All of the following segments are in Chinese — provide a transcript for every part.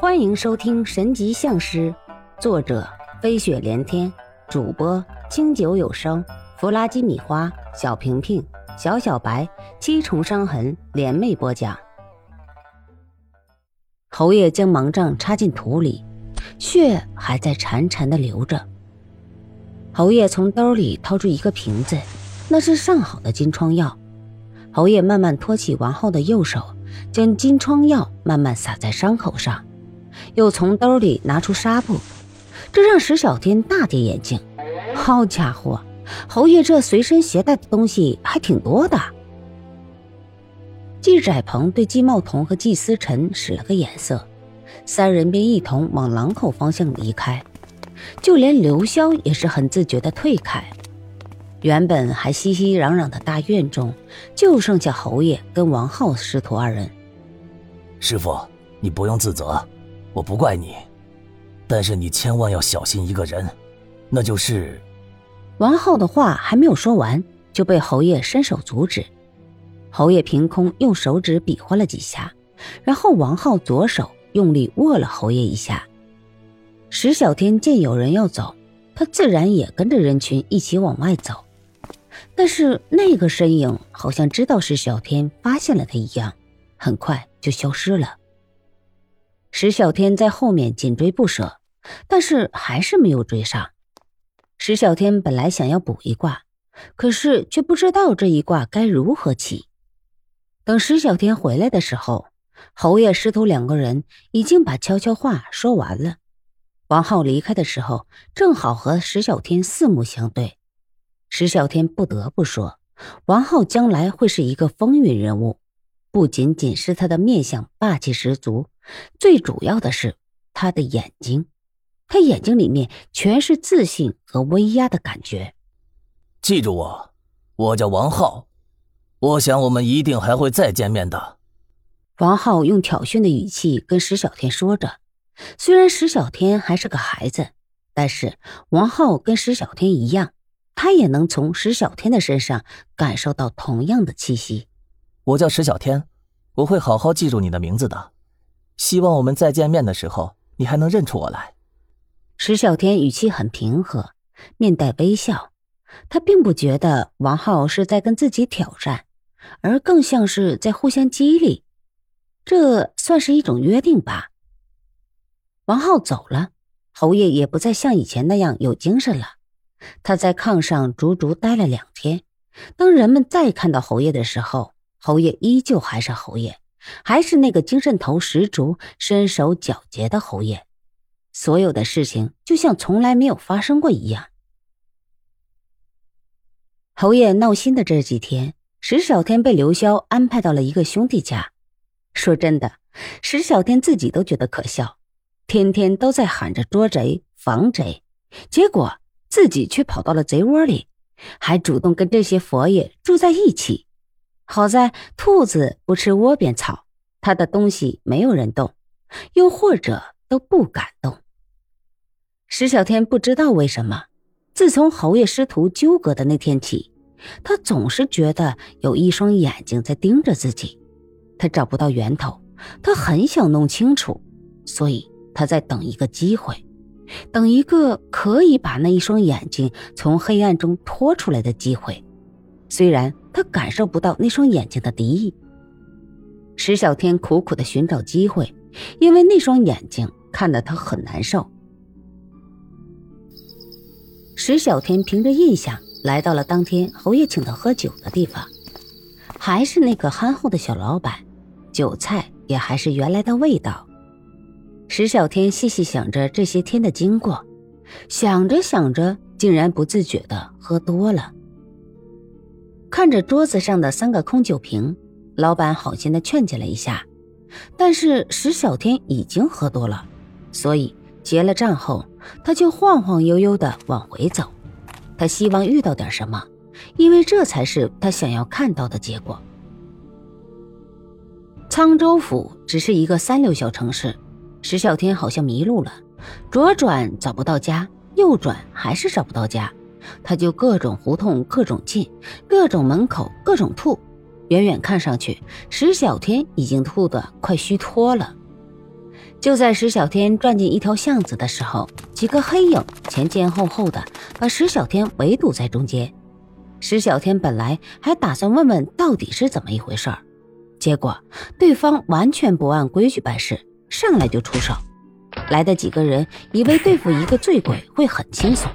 欢迎收听《神级相师》，作者飞雪连天，主播清酒有声，弗拉基米花，小平平，小小白，七重伤痕联袂播讲。侯爷将盲杖插进土里，血还在潺潺的流着。侯爷从兜里掏出一个瓶子，那是上好的金疮药。侯爷慢慢托起王浩的右手，将金疮药慢慢撒在伤口上。又从兜里拿出纱布，这让石小天大跌眼镜。好家伙，侯爷这随身携带的东西还挺多的。季窄鹏对季茂同和季思辰使了个眼色，三人便一同往廊口方向离开。就连刘潇也是很自觉地退开。原本还熙熙攘攘的大院中，就剩下侯爷跟王浩师徒二人。师傅，你不用自责。我不怪你，但是你千万要小心一个人，那就是王浩的话还没有说完，就被侯爷伸手阻止。侯爷凭空用手指比划了几下，然后王浩左手用力握了侯爷一下。石小天见有人要走，他自然也跟着人群一起往外走，但是那个身影好像知道石小天发现了他一样，很快就消失了。石小天在后面紧追不舍，但是还是没有追上。石小天本来想要补一卦，可是却不知道这一卦该如何起。等石小天回来的时候，侯爷师徒两个人已经把悄悄话说完了。王浩离开的时候，正好和石小天四目相对。石小天不得不说，王浩将来会是一个风云人物，不仅仅是他的面相霸气十足。最主要的是他的眼睛，他眼睛里面全是自信和威压的感觉。记住我，我叫王浩，我想我们一定还会再见面的。王浩用挑衅的语气跟石小天说着。虽然石小天还是个孩子，但是王浩跟石小天一样，他也能从石小天的身上感受到同样的气息。我叫石小天，我会好好记住你的名字的。希望我们再见面的时候，你还能认出我来。石小天语气很平和，面带微笑。他并不觉得王浩是在跟自己挑战，而更像是在互相激励。这算是一种约定吧。王浩走了，侯爷也不再像以前那样有精神了。他在炕上足足待了两天。当人们再看到侯爷的时候，侯爷依旧还是侯爷。还是那个精神头十足、身手矫捷的侯爷，所有的事情就像从来没有发生过一样。侯爷闹心的这几天，石小天被刘潇安排到了一个兄弟家。说真的，石小天自己都觉得可笑，天天都在喊着捉贼、防贼，结果自己却跑到了贼窝里，还主动跟这些佛爷住在一起。好在兔子不吃窝边草，他的东西没有人动，又或者都不敢动。石小天不知道为什么，自从侯爷师徒纠葛的那天起，他总是觉得有一双眼睛在盯着自己。他找不到源头，他很想弄清楚，所以他在等一个机会，等一个可以把那一双眼睛从黑暗中拖出来的机会。虽然他感受不到那双眼睛的敌意，石小天苦苦的寻找机会，因为那双眼睛看得他很难受。石小天凭着印象来到了当天侯爷请他喝酒的地方，还是那个憨厚的小老板，酒菜也还是原来的味道。石小天细细想着这些天的经过，想着想着，竟然不自觉的喝多了。看着桌子上的三个空酒瓶，老板好心的劝解了一下，但是石小天已经喝多了，所以结了账后，他就晃晃悠悠的往回走。他希望遇到点什么，因为这才是他想要看到的结果。沧州府只是一个三流小城市，石小天好像迷路了，左转找不到家，右转还是找不到家。他就各种胡同，各种进，各种门口，各种吐。远远看上去，石小天已经吐得快虚脱了。就在石小天转进一条巷子的时候，几个黑影前前后后的把石小天围堵在中间。石小天本来还打算问问到底是怎么一回事儿，结果对方完全不按规矩办事，上来就出手。来的几个人以为对付一个醉鬼会很轻松，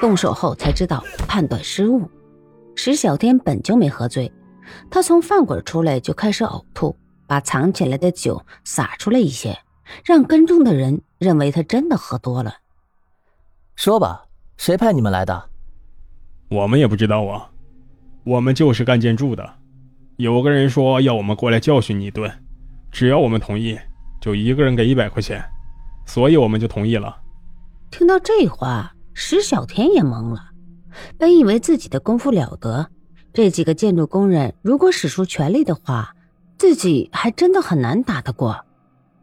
动手后才知道判断失误。石小天本就没喝醉，他从饭馆出来就开始呕吐，把藏起来的酒洒出来一些，让跟踪的人认为他真的喝多了。说吧，谁派你们来的？我们也不知道啊，我们就是干建筑的。有个人说要我们过来教训你一顿，只要我们同意，就一个人给一百块钱，所以我们就同意了。听到这话，石小天也懵了。本以为自己的功夫了得，这几个建筑工人如果使出全力的话，自己还真的很难打得过。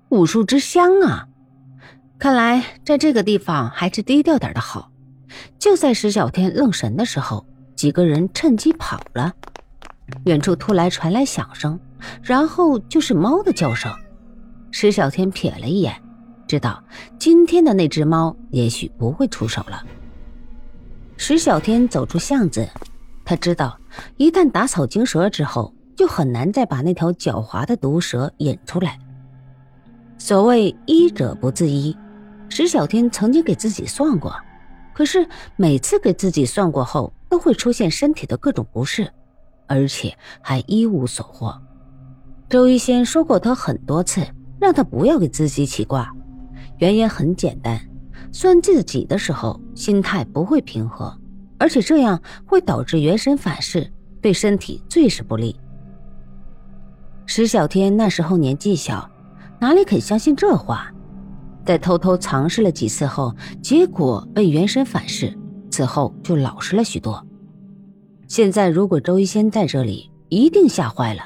武术之乡啊，看来在这个地方还是低调点的好。就在石小天愣神的时候，几个人趁机跑了。远处突然传来响声，然后就是猫的叫声。石小天瞥了一眼，知道今天的那只猫也许不会出手了。石小天走出巷子，他知道一旦打草惊蛇之后，就很难再把那条狡猾的毒蛇引出来。所谓医者不自医，石小天曾经给自己算过，可是每次给自己算过后，都会出现身体的各种不适，而且还一无所获。周一仙说过他很多次，让他不要给自己起卦，原因很简单。算自己的时候，心态不会平和，而且这样会导致元神反噬，对身体最是不利。石小天那时候年纪小，哪里肯相信这话？在偷偷尝试了几次后，结果被元神反噬，此后就老实了许多。现在如果周一仙在这里，一定吓坏了，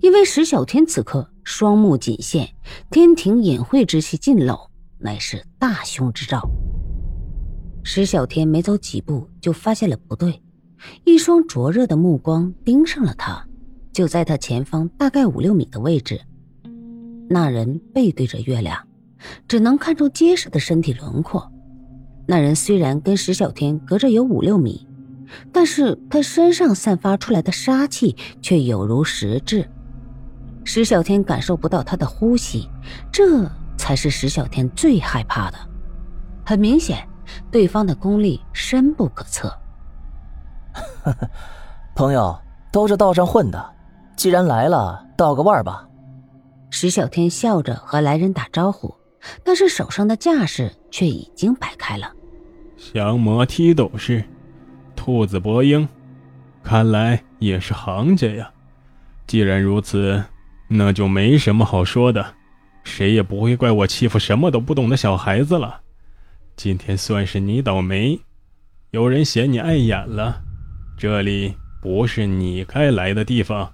因为石小天此刻双目紧现，天庭隐晦之气尽露。乃是大凶之兆。石小天没走几步，就发现了不对，一双灼热的目光盯上了他，就在他前方大概五六米的位置。那人背对着月亮，只能看出结实的身体轮廓。那人虽然跟石小天隔着有五六米，但是他身上散发出来的杀气却有如实质。石小天感受不到他的呼吸，这。才是石小天最害怕的。很明显，对方的功力深不可测。朋友，都是道上混的，既然来了，道个腕吧。石小天笑着和来人打招呼，但是手上的架势却已经摆开了。降魔踢斗士，兔子博鹰，看来也是行家呀。既然如此，那就没什么好说的。谁也不会怪我欺负什么都不懂的小孩子了。今天算是你倒霉，有人嫌你碍眼了。这里不是你该来的地方。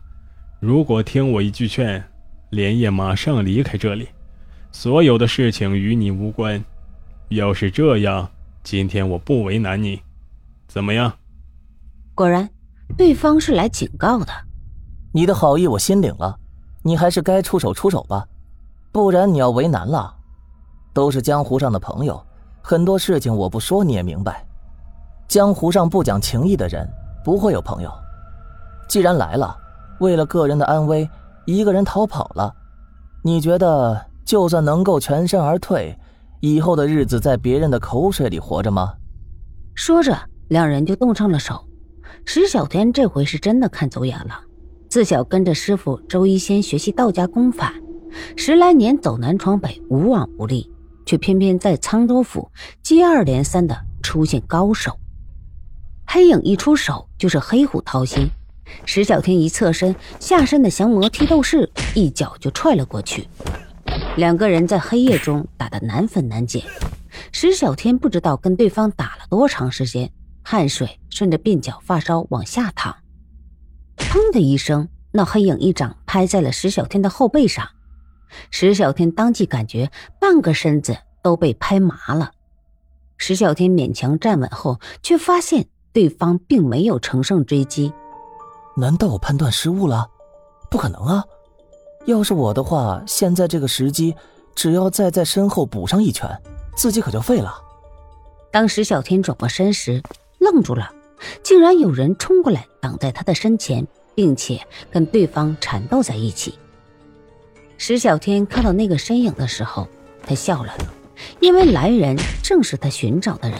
如果听我一句劝，连夜马上离开这里。所有的事情与你无关。要是这样，今天我不为难你，怎么样？果然，对方是来警告的。你的好意我心领了，你还是该出手出手吧。不然你要为难了，都是江湖上的朋友，很多事情我不说你也明白。江湖上不讲情义的人不会有朋友。既然来了，为了个人的安危，一个人逃跑了，你觉得就算能够全身而退，以后的日子在别人的口水里活着吗？说着，两人就动上了手。石小天这回是真的看走眼了，自小跟着师傅周一仙学习道家功法。十来年走南闯北无往不利，却偏偏在沧州府接二连三的出现高手。黑影一出手就是黑虎掏心，石小天一侧身，下身的降魔踢斗士一脚就踹了过去。两个人在黑夜中打得难分难解，石小天不知道跟对方打了多长时间，汗水顺着鬓角发梢往下淌。砰的一声，那黑影一掌拍在了石小天的后背上。石小天当即感觉半个身子都被拍麻了。石小天勉强站稳后，却发现对方并没有乘胜追击。难道我判断失误了？不可能啊！要是我的话，现在这个时机只要再在身后补上一拳，自己可就废了。当石小天转过身时，愣住了，竟然有人冲过来挡在他的身前，并且跟对方缠斗在一起。石小天看到那个身影的时候，他笑了，因为来人正是他寻找的人。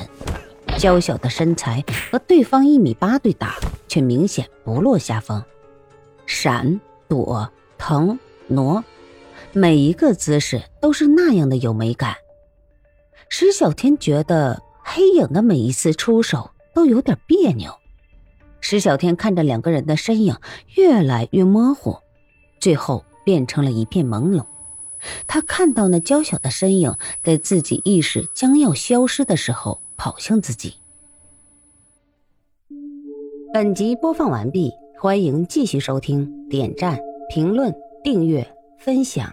娇小的身材和对方一米八对打，却明显不落下风。闪躲、腾挪，每一个姿势都是那样的有美感。石小天觉得黑影的每一次出手都有点别扭。石小天看着两个人的身影越来越模糊，最后。变成了一片朦胧，他看到那娇小的身影在自己意识将要消失的时候跑向自己。本集播放完毕，欢迎继续收听，点赞、评论、订阅、分享。